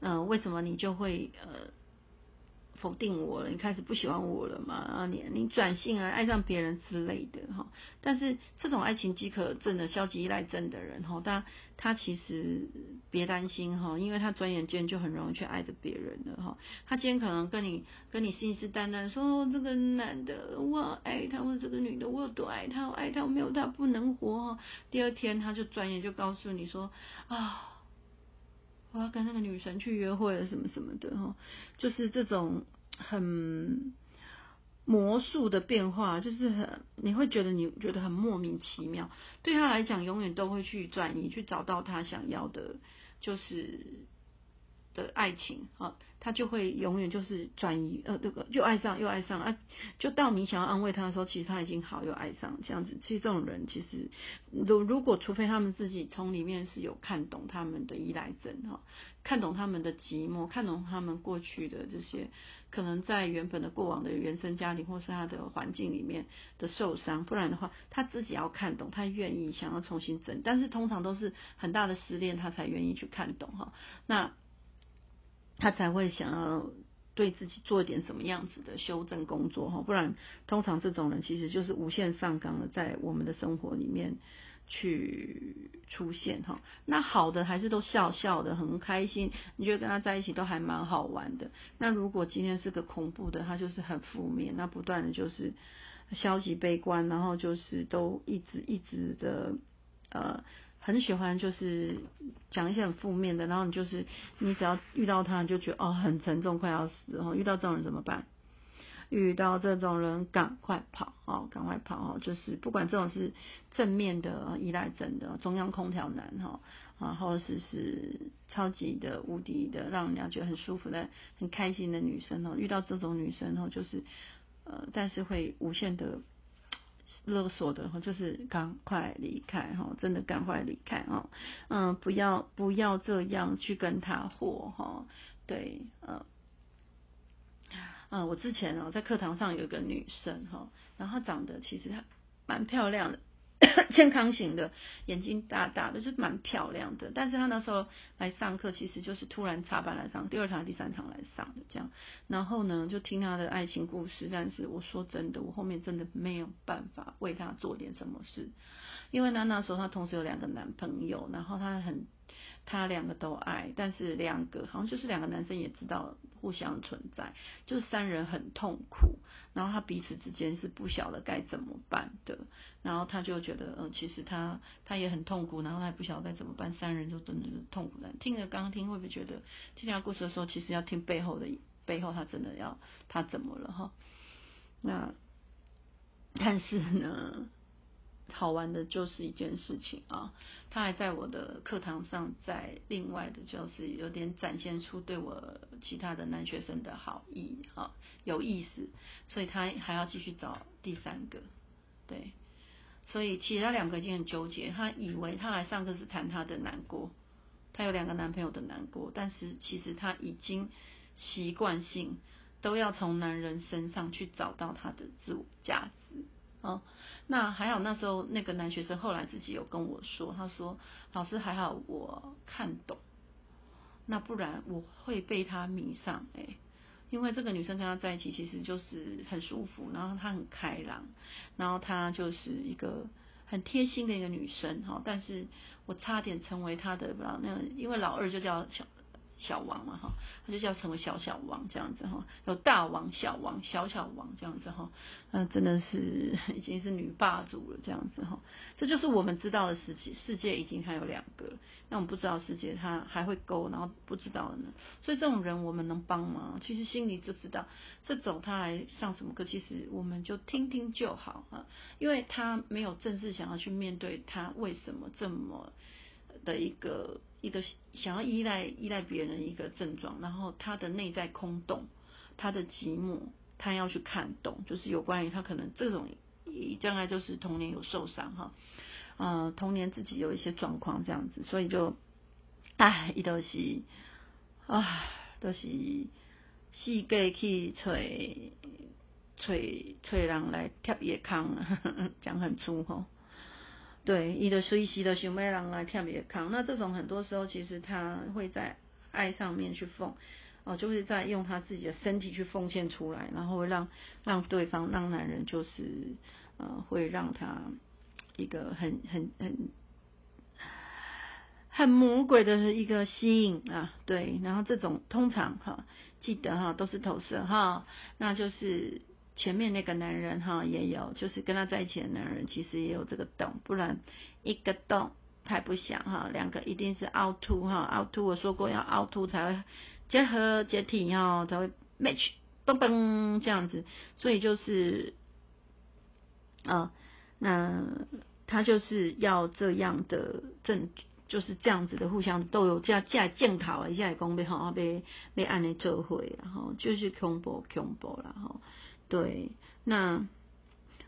嗯，为什么你就会呃。否定我了，你开始不喜欢我了嘛？啊，你你转性啊，爱上别人之类的哈。但是这种爱情饥渴症的消极依赖症的人哈，他他其实别担心哈，因为他转眼间就很容易去爱着别人了哈。他今天可能跟你跟你信誓旦旦说这个男的我爱他，或者这个女的我有多爱他，我爱他，我没有他不能活哈。第二天他就转眼就告诉你说啊。我要跟那个女神去约会了，什么什么的哈，就是这种很魔术的变化，就是很你会觉得你觉得很莫名其妙，对他来讲，永远都会去转移，去找到他想要的，就是的爱情啊。他就会永远就是转移，呃，这个又爱上又爱上啊，就到你想要安慰他的时候，其实他已经好又爱上这样子。其实这种人，其实如如果除非他们自己从里面是有看懂他们的依赖症哈，看懂他们的寂寞，看懂他们过去的这些可能在原本的过往的原生家庭或是他的环境里面的受伤，不然的话他自己要看懂，他愿意想要重新整，但是通常都是很大的失恋，他才愿意去看懂哈。那。他才会想要对自己做一点什么样子的修正工作哈，不然通常这种人其实就是无限上纲的，在我们的生活里面去出现哈。那好的还是都笑笑的，很开心，你觉得跟他在一起都还蛮好玩的。那如果今天是个恐怖的，他就是很负面，那不断的就是消极悲观，然后就是都一直一直的呃。很喜欢就是讲一些很负面的，然后你就是你只要遇到他，就觉得哦很沉重，快要死哦。遇到这种人怎么办？遇到这种人赶快跑哦，赶快跑哦。就是不管这种是正面的依赖症的中央空调男哈啊，或者是是超级的无敌的，让人家觉得很舒服的、很开心的女生哦。遇到这种女生哦，就是呃，但是会无限的。勒索的哈，就是赶快离开哈，真的赶快离开哦，嗯，不要不要这样去跟他活哈，对，嗯，嗯，我之前哦在课堂上有一个女生哈，然后长得其实她蛮漂亮的，健康型的，眼睛大大的，就蛮漂亮的。但是她那时候来上课，其实就是突然插班来上，第二堂、第三堂来上的这样。然后呢，就听她的爱情故事。但是我说真的，我后面真的没有办法为她做点什么事，因为呢那时候她同时有两个男朋友，然后他很。他两个都爱，但是两个好像就是两个男生也知道互相存在，就是三人很痛苦，然后他彼此之间是不晓得该怎么办的，然后他就觉得，嗯，其实他他也很痛苦，然后他也不晓得该怎么办，三人就真的是痛苦在听着刚刚听会不会觉得听他故事的时候，其实要听背后的背后，他真的要他怎么了哈？那但是呢？好玩的就是一件事情啊，他还在我的课堂上，在另外的就是有点展现出对我其他的男学生的好意啊，有意思，所以他还要继续找第三个，对，所以其他两个已经很纠结，他以为他来上课是谈他的难过，他有两个男朋友的难过，但是其实他已经习惯性都要从男人身上去找到他的自我价值。啊，那还好，那时候那个男学生后来自己有跟我说，他说老师还好我看懂，那不然我会被他迷上哎，因为这个女生跟他在一起其实就是很舒服，然后她很开朗，然后她就是一个很贴心的一个女生哈，但是我差点成为他的不知道那，因为老二就叫小。小王嘛哈，他就叫成为小小王这样子哈，有大王、小王、小小王这样子哈，那真的是已经是女霸主了这样子哈，这就是我们知道的世界，世界已经还有两个，那我们不知道世界他还会勾，然后不知道呢，所以这种人我们能帮吗？其实心里就知道，这种他来上什么课，其实我们就听听就好啊，因为他没有正式想要去面对他为什么这么的一个。一个想要依赖依赖别人一个症状，然后他的内在空洞，他的寂寞，他要去看懂，就是有关于他可能这种将来就是童年有受伤哈，呃，童年自己有一些状况这样子，所以就，唉，一都是，啊，都是世界去吹吹吹人来贴伊康，讲很粗吼。对，伊的随时的想要人来跳别康，那这种很多时候其实他会在爱上面去奉，哦，就是在用他自己的身体去奉献出来，然后会让让对方让男人就是呃会让他一个很很很很魔鬼的一个吸引啊，对，然后这种通常哈记得哈都是投射哈，那就是。前面那个男人哈也有，就是跟他在一起的男人其实也有这个洞，不然一个洞太不想哈，两个一定是凹凸哈，凹凸我说过要凹凸才会结合解体哈，才会 match 嘣嘣这样子，所以就是啊，那他就是要这样的证据，就是这样子的互相都有加加检讨一下讲要好被被按你做会，然后就是恐怖恐怖然后。对，那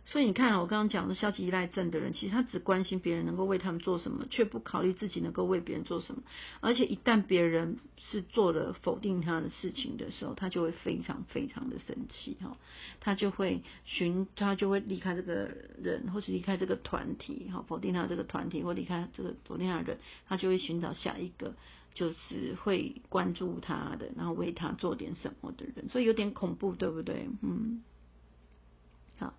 所以你看，我刚刚讲的消极依赖症的人，其实他只关心别人能够为他们做什么，却不考虑自己能够为别人做什么。而且一旦别人是做了否定他的事情的时候，他就会非常非常的生气哈，他就会寻，他就会离开这个人，或是离开这个团体哈，否定他这个团体，或离开这个否定他的人，他就会寻找下一个。就是会关注他的，然后为他做点什么的人，所以有点恐怖，对不对？嗯，好，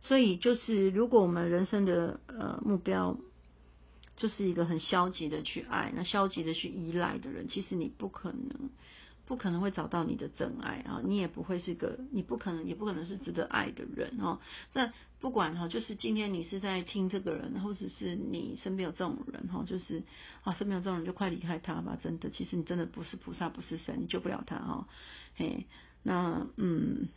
所以就是如果我们人生的呃目标就是一个很消极的去爱，那消极的去依赖的人，其实你不可能。不可能会找到你的真爱啊！你也不会是个，你不可能，也不可能是值得爱的人哦。那不管哈，就是今天你是在听这个人，或者是你身边有这种人哈，就是啊，身边有这种人就快离开他吧！真的，其实你真的不是菩萨，不是神，你救不了他哈。嘿，那嗯，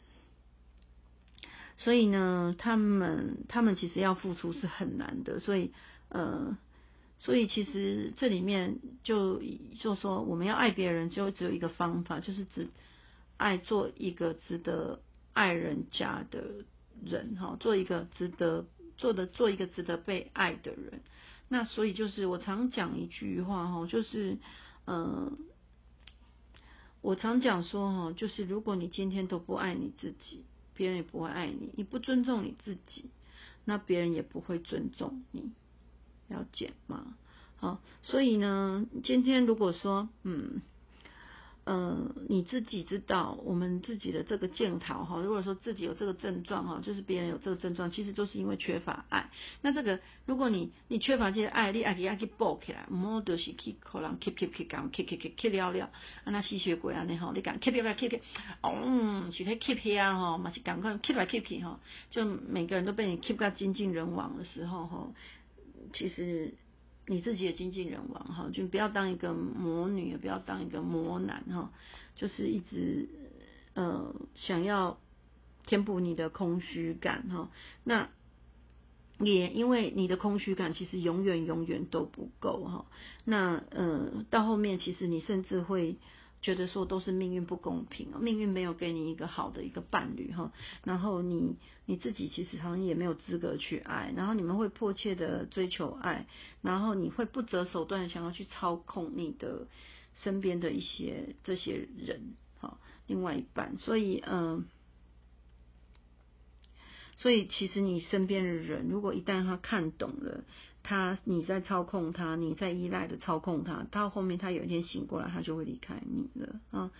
所以呢，他们他们其实要付出是很难的，所以呃。所以其实这里面就就说我们要爱别人，就只有一个方法，就是只爱做一个值得爱人家的人哈，做一个值得做的做一个值得被爱的人。那所以就是我常讲一句话哈，就是嗯，我常讲说哈，就是如果你今天都不爱你自己，别人也不会爱你，你不尊重你自己。那别人也不会尊重你，了解吗？好，所以呢，今天如果说，嗯。嗯，你自己知道我们自己的这个检讨哈。如果说自己有这个症状哈，就是别人有这个症状，其实都是因为缺乏爱。那这个，如果你你缺乏这些爱，你爱给爱去补起来，唔好就是去可能 keep keep keep 讲 keep keep keep keep 了了，啊那吸血鬼啊你吼，你讲 keep keep keep keep，哦，是咧 keep 起啊吼，嘛是赶快 keep 来 keep 去吼，就每个人都被你 keep 到精尽人亡的时候吼，其实。你自己的经纪人王哈，就不要当一个魔女，也不要当一个魔男哈，就是一直呃想要填补你的空虚感哈。那也因为你的空虚感，其实永远永远都不够哈。那呃到后面，其实你甚至会。觉得说都是命运不公平，命运没有给你一个好的一个伴侣哈，然后你你自己其实好像也没有资格去爱，然后你们会迫切的追求爱，然后你会不择手段想要去操控你的身边的一些这些人哈，另外一半，所以嗯，所以其实你身边的人，如果一旦他看懂了。他，你在操控他，你在依赖的操控他，到后面他有一天醒过来，他就会离开你了啊！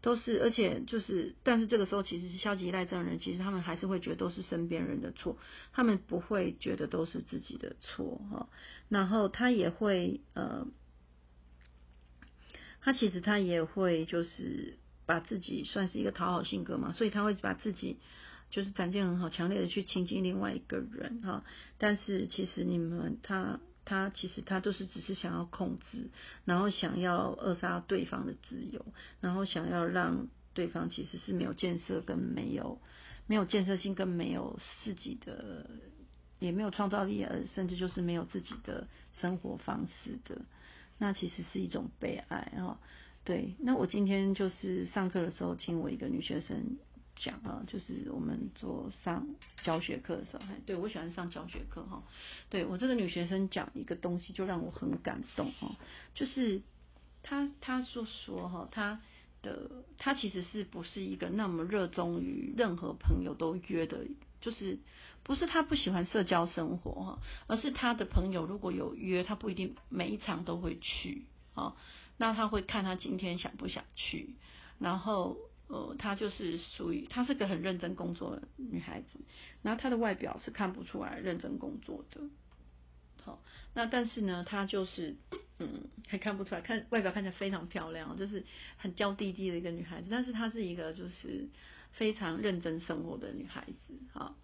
都是，而且就是，但是这个时候其实是消极依赖症的人，其实他们还是会觉得都是身边人的错，他们不会觉得都是自己的错哈。然后他也会呃，他其实他也会就是把自己算是一个讨好性格嘛，所以他会把自己。就是展现很好，强烈的去亲近另外一个人哈，但是其实你们他他其实他都是只是想要控制，然后想要扼杀对方的自由，然后想要让对方其实是没有建设跟没有没有建设性跟没有自己的也没有创造力，而甚至就是没有自己的生活方式的，那其实是一种悲哀哈。对，那我今天就是上课的时候听我一个女学生。讲啊，就是我们做上教学课的时候，对我喜欢上教学课哈。对我这个女学生讲一个东西，就让我很感动哦。就是她她说说哈，她的她其实是不是一个那么热衷于任何朋友都约的，就是不是她不喜欢社交生活哈，而是她的朋友如果有约，她不一定每一场都会去啊。那她会看她今天想不想去，然后。呃，她就是属于，她是个很认真工作的女孩子，然后她的外表是看不出来认真工作的，好，那但是呢，她就是，嗯，还看不出来，看外表看起来非常漂亮，就是很娇滴滴的一个女孩子，但是她是一个就是非常认真生活的女孩子，好。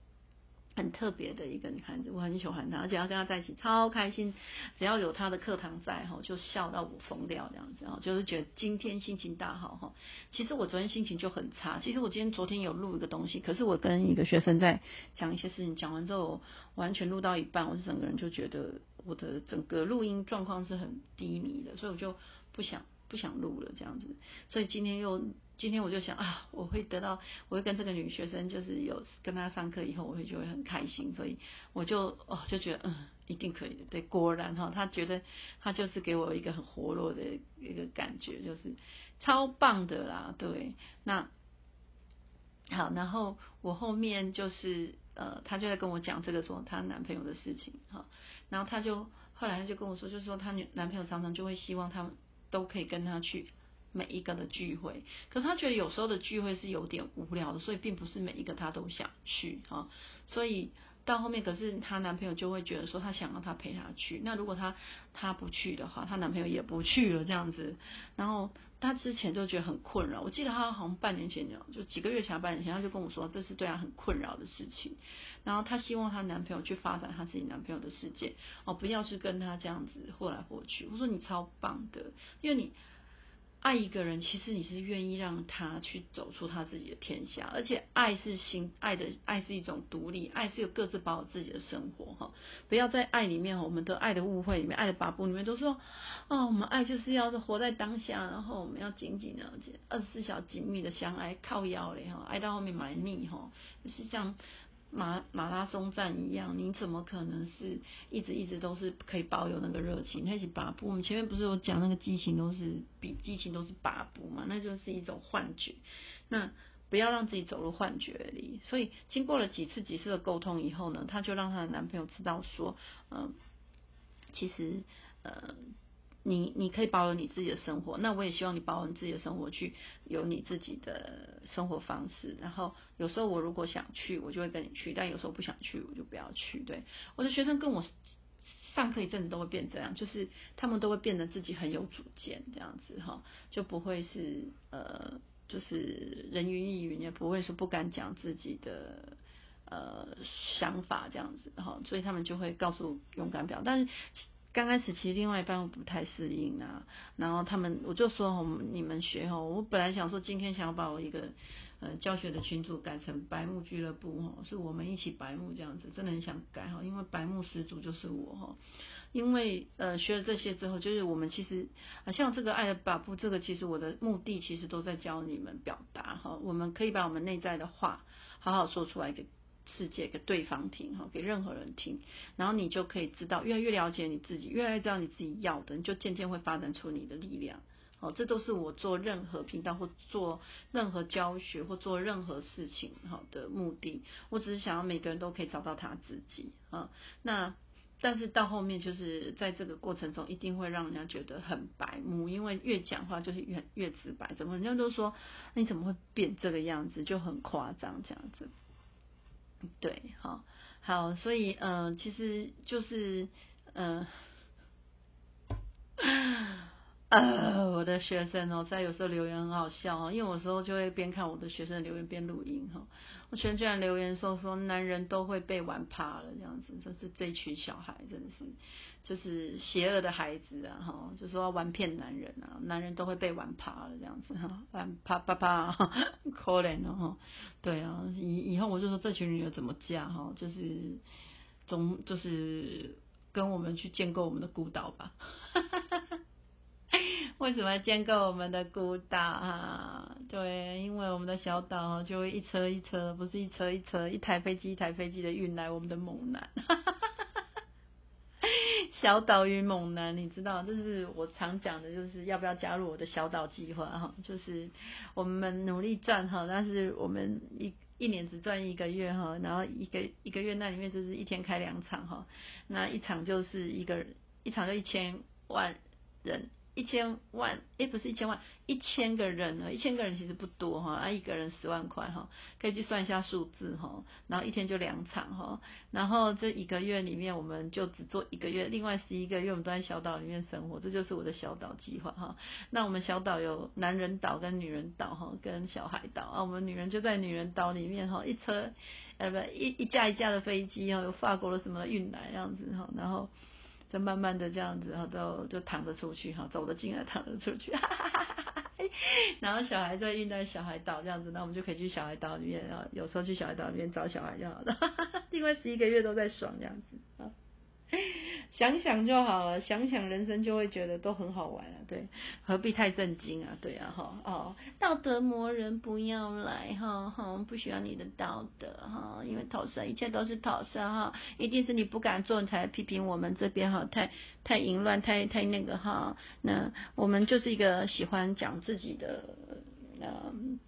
很特别的一个女孩子，我很喜欢她，而且要跟她在一起超开心。只要有她的课堂在哈，就笑到我疯掉这样子啊，就是觉得今天心情大好哈。其实我昨天心情就很差，其实我今天昨天有录一个东西，可是我跟一个学生在讲一些事情，讲完之后完全录到一半，我是整个人就觉得我的整个录音状况是很低迷的，所以我就不想不想录了这样子。所以今天又。今天我就想啊，我会得到，我会跟这个女学生，就是有跟她上课以后，我会就会很开心，所以我就哦就觉得嗯，一定可以的。对，果然哈，她觉得她就是给我一个很活络的一个感觉，就是超棒的啦。对，那好，然后我后面就是呃，她就在跟我讲这个说她男朋友的事情哈，然后她就后来她就跟我说，就是说她女男朋友常常就会希望他们都可以跟她去。每一个的聚会，可是他觉得有时候的聚会是有点无聊的，所以并不是每一个他都想去啊。所以到后面，可是她男朋友就会觉得说，他想让她陪他去。那如果她她不去的话，她男朋友也不去了这样子。然后她之前就觉得很困扰。我记得她好像半年前就几个月前、半年前，她就跟我说，这是对她很困扰的事情。然后她希望她男朋友去发展她自己男朋友的世界哦，不要是跟她这样子或来或去。我说你超棒的，因为你。爱一个人，其实你是愿意让他去走出他自己的天下，而且爱是心，爱的爱是一种独立，爱是有各自保有自己的生活哈。不要在爱里面，我们的爱的误会里面，爱的把布里面都说，哦，我们爱就是要活在当下，然后我们要紧紧的二十四小时紧密的相爱，靠腰嘞哈，爱到后面蛮腻哈，就是这样。马马拉松站一样，你怎么可能是一直一直都是可以保有那个热情？那是把步。我们前面不是有讲那个激情都是比激情都是把步嘛？那就是一种幻觉。那不要让自己走入幻觉里。所以经过了几次几次的沟通以后呢，她就让她的男朋友知道说，嗯，其实呃。你你可以保有你自己的生活，那我也希望你保有你自己的生活，去有你自己的生活方式。然后有时候我如果想去，我就会跟你去；但有时候不想去，我就不要去。对，我的学生跟我上课一阵子都会变这样，就是他们都会变得自己很有主见，这样子哈，就不会是呃，就是人云亦云，也不会说不敢讲自己的呃想法这样子哈，所以他们就会告诉勇敢表，但是。刚开始其实另外一半我不太适应啊，然后他们我就说哦，你们学哦，我本来想说今天想要把我一个呃教学的群组改成白木俱乐部吼，是我们一起白木这样子，真的很想改哈，因为白木始祖就是我哈，因为呃学了这些之后，就是我们其实啊像这个爱的把布这个，其实我的目的其实都在教你们表达哈，我们可以把我们内在的话好好说出来给。世界给对方听哈，给任何人听，然后你就可以知道，越来越了解你自己，越来越知道你自己要的，你就渐渐会发展出你的力量。哦，这都是我做任何频道或做任何教学或做任何事情好的目的。我只是想要每个人都可以找到他自己啊。那但是到后面就是在这个过程中，一定会让人家觉得很白目，因为越讲话就是越越直白，怎么人家都说你怎么会变这个样子，就很夸张这样子。对，好，好，所以，嗯，其实就是，嗯，呃，我的学生哦，在有时候留言很好笑哦，因为有时候就会边看我的学生留言边录音哈。我全居然留言说说男人都会被玩趴了这样子，这是这群小孩真的是。就是邪恶的孩子啊，哈，就说玩骗男人啊，男人都会被玩趴了这样子哈，玩啪啪啪，可怜哦，对啊，以以后我就说这群女的怎么嫁哈，就是总就是跟我们去建构我们的孤岛吧，为什么建构我们的孤岛啊？对，因为我们的小岛就会一车一车，不是一车一车，一台飞机一台飞机的运来我们的猛男。哈哈小岛与猛男，你知道，就是我常讲的，就是要不要加入我的小岛计划哈？就是我们努力赚哈，但是我们一一年只赚一个月哈，然后一个一个月那里面就是一天开两场哈，那一场就是一个一场就一千万人。一千万，诶，不是一千万，一千个人呢，一千个人其实不多哈，啊，一个人十万块哈，可以去算一下数字哈，然后一天就两场哈，然后这一个月里面我们就只做一个月，另外十一个月我们都在小岛里面生活，这就是我的小岛计划哈。那我们小岛有男人岛跟女人岛哈，跟小海岛啊，我们女人就在女人岛里面哈，一车呃不一一架一架的飞机哈，有法国的什么运来这样子哈，然后。就慢慢的这样子，然后都就躺着出去哈，走得进来躺着出去，哈哈哈哈哈。然后小孩在运在小孩岛这样子，那我们就可以去小孩岛里面，然后有时候去小孩岛里面找小孩就好了，另外十一个月都在爽这样子啊。想想就好了，想想人生就会觉得都很好玩了，对，何必太震惊啊？对啊，哈哦，道德魔人不要来哈哈，不需要你的道德哈，因为讨生一切都是讨生哈，一定是你不敢做，你才批评我们这边哈，太太淫乱，太太那个哈，那我们就是一个喜欢讲自己的嗯。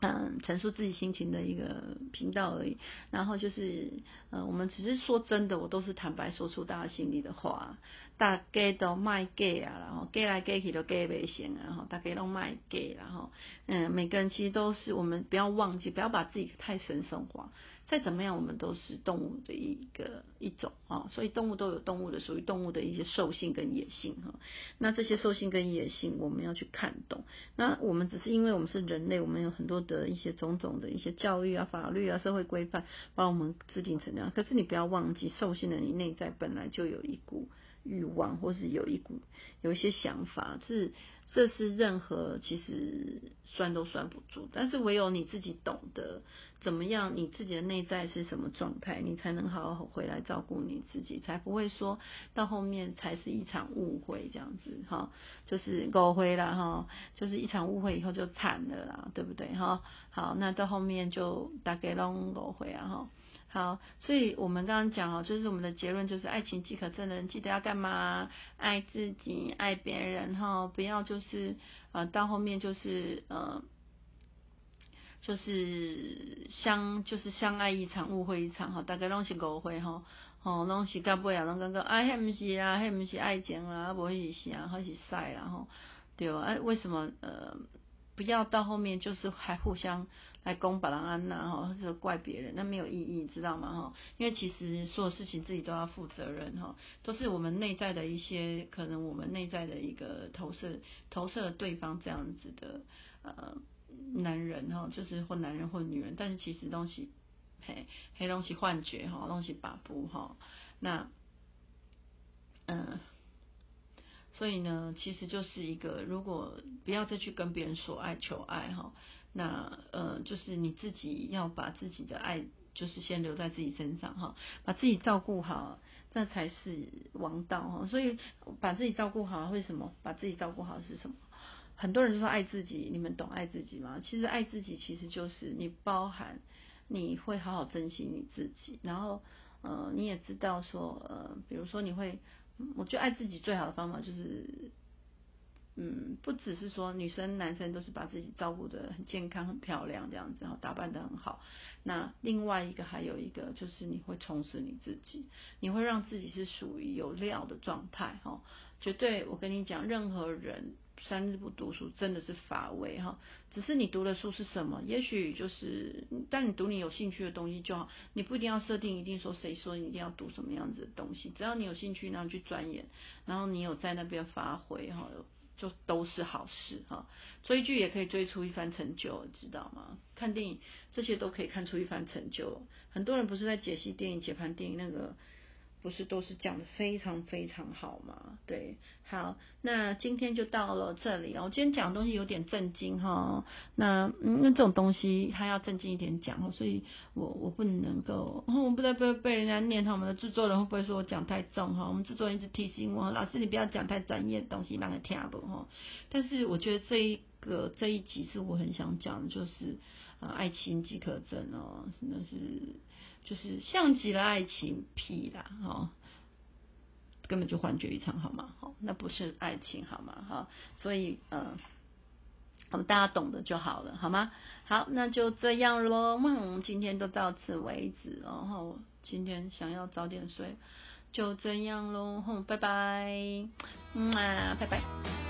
嗯，陈述自己心情的一个频道而已。然后就是，呃，我们只是说真的，我都是坦白说出大家心里的话。大家都卖 gay 啊，然后 gay 来 gay 去都 gay 不行啊，然后大家都卖 gay，然后，嗯，每个人其实都是，我们不要忘记，不要把自己太神圣化。再怎么样，我们都是动物的一个一种啊，所以动物都有动物的属于动物的一些兽性跟野性哈。那这些兽性跟野性，我们要去看懂。那我们只是因为我们是人类，我们有很多的一些种种的一些教育啊、法律啊、社会规范，把我们制定成这样。可是你不要忘记，兽性的你内在本来就有一股。欲望，或是有一股有一些想法，是这是任何其实算都算不住，但是唯有你自己懂得怎么样，你自己的内在是什么状态，你才能好好回来照顾你自己，才不会说到后面才是一场误会这样子哈，就是误会了哈，就是一场误会以后就惨了啦，对不对哈？好，那到后面就大概拢误会啊哈。好，所以我们刚刚讲哦，就是我们的结论就是爱情即可证人，记得要干嘛？爱自己，爱别人哈，不要就是呃到后面就是呃就是相就是相爱一场，误会一场哈，大概拢是误会哈，吼，拢是到尾啊，拢感觉啊，迄毋是啊，迄毋是爱情啊，无迄是啥，迄是晒啦吼，对啊，为什么呃不要到后面就是还互相来攻把人安娜哈，就怪别人，那没有意义，知道吗哈？因为其实所有事情自己都要负责任哈，都是我们内在的一些可能我们内在的一个投射，投射了对方这样子的呃。男人哈，就是或男人或女人，但是其实东西嘿，黑东西幻觉哈，东西把不哈，那嗯，所以呢，其实就是一个，如果不要再去跟别人索爱求爱哈，那呃，就是你自己要把自己的爱，就是先留在自己身上哈，把自己照顾好，那才是王道哈。所以把自己照顾好，为什么把自己照顾好是什么？很多人就说爱自己，你们懂爱自己吗？其实爱自己其实就是你包含你会好好珍惜你自己，然后呃你也知道说呃比如说你会，我觉得爱自己最好的方法就是。嗯，不只是说女生、男生都是把自己照顾的很健康、很漂亮这样子，然后打扮的很好。那另外一个还有一个就是你会充实你自己，你会让自己是属于有料的状态哈。绝对，我跟你讲，任何人三日不读书真的是乏味哈。只是你读的书是什么，也许就是，但你读你有兴趣的东西就好。你不一定要设定，一定说谁说你一定要读什么样子的东西，只要你有兴趣，然后去钻研，然后你有在那边发挥哈。就都是好事哈，追剧也可以追出一番成就，知道吗？看电影这些都可以看出一番成就。很多人不是在解析电影、解盘电影那个。不是都是讲的非常非常好吗？对，好，那今天就到了这里我今天讲的东西有点震惊哈，那因为这种东西还要正经一点讲所以我我不能够，我不知道被被人家念他们的制作人会不会说我讲太重哈？我们制作人一直提醒我，老师你不要讲太专业的东西，让人听不哈。但是我觉得这一个这一集是我很想讲的，就是啊，爱情即可证哦，真的是。就是像极了爱情，屁啦，哈，根本就幻觉一场，好吗？好，那不是爱情，好吗？哈，所以，嗯，我们大家懂得就好了，好吗？好，那就这样喽，嗯，今天都到此为止，然后今天想要早点睡，就这样喽，哼，拜拜，嗯啊，拜拜。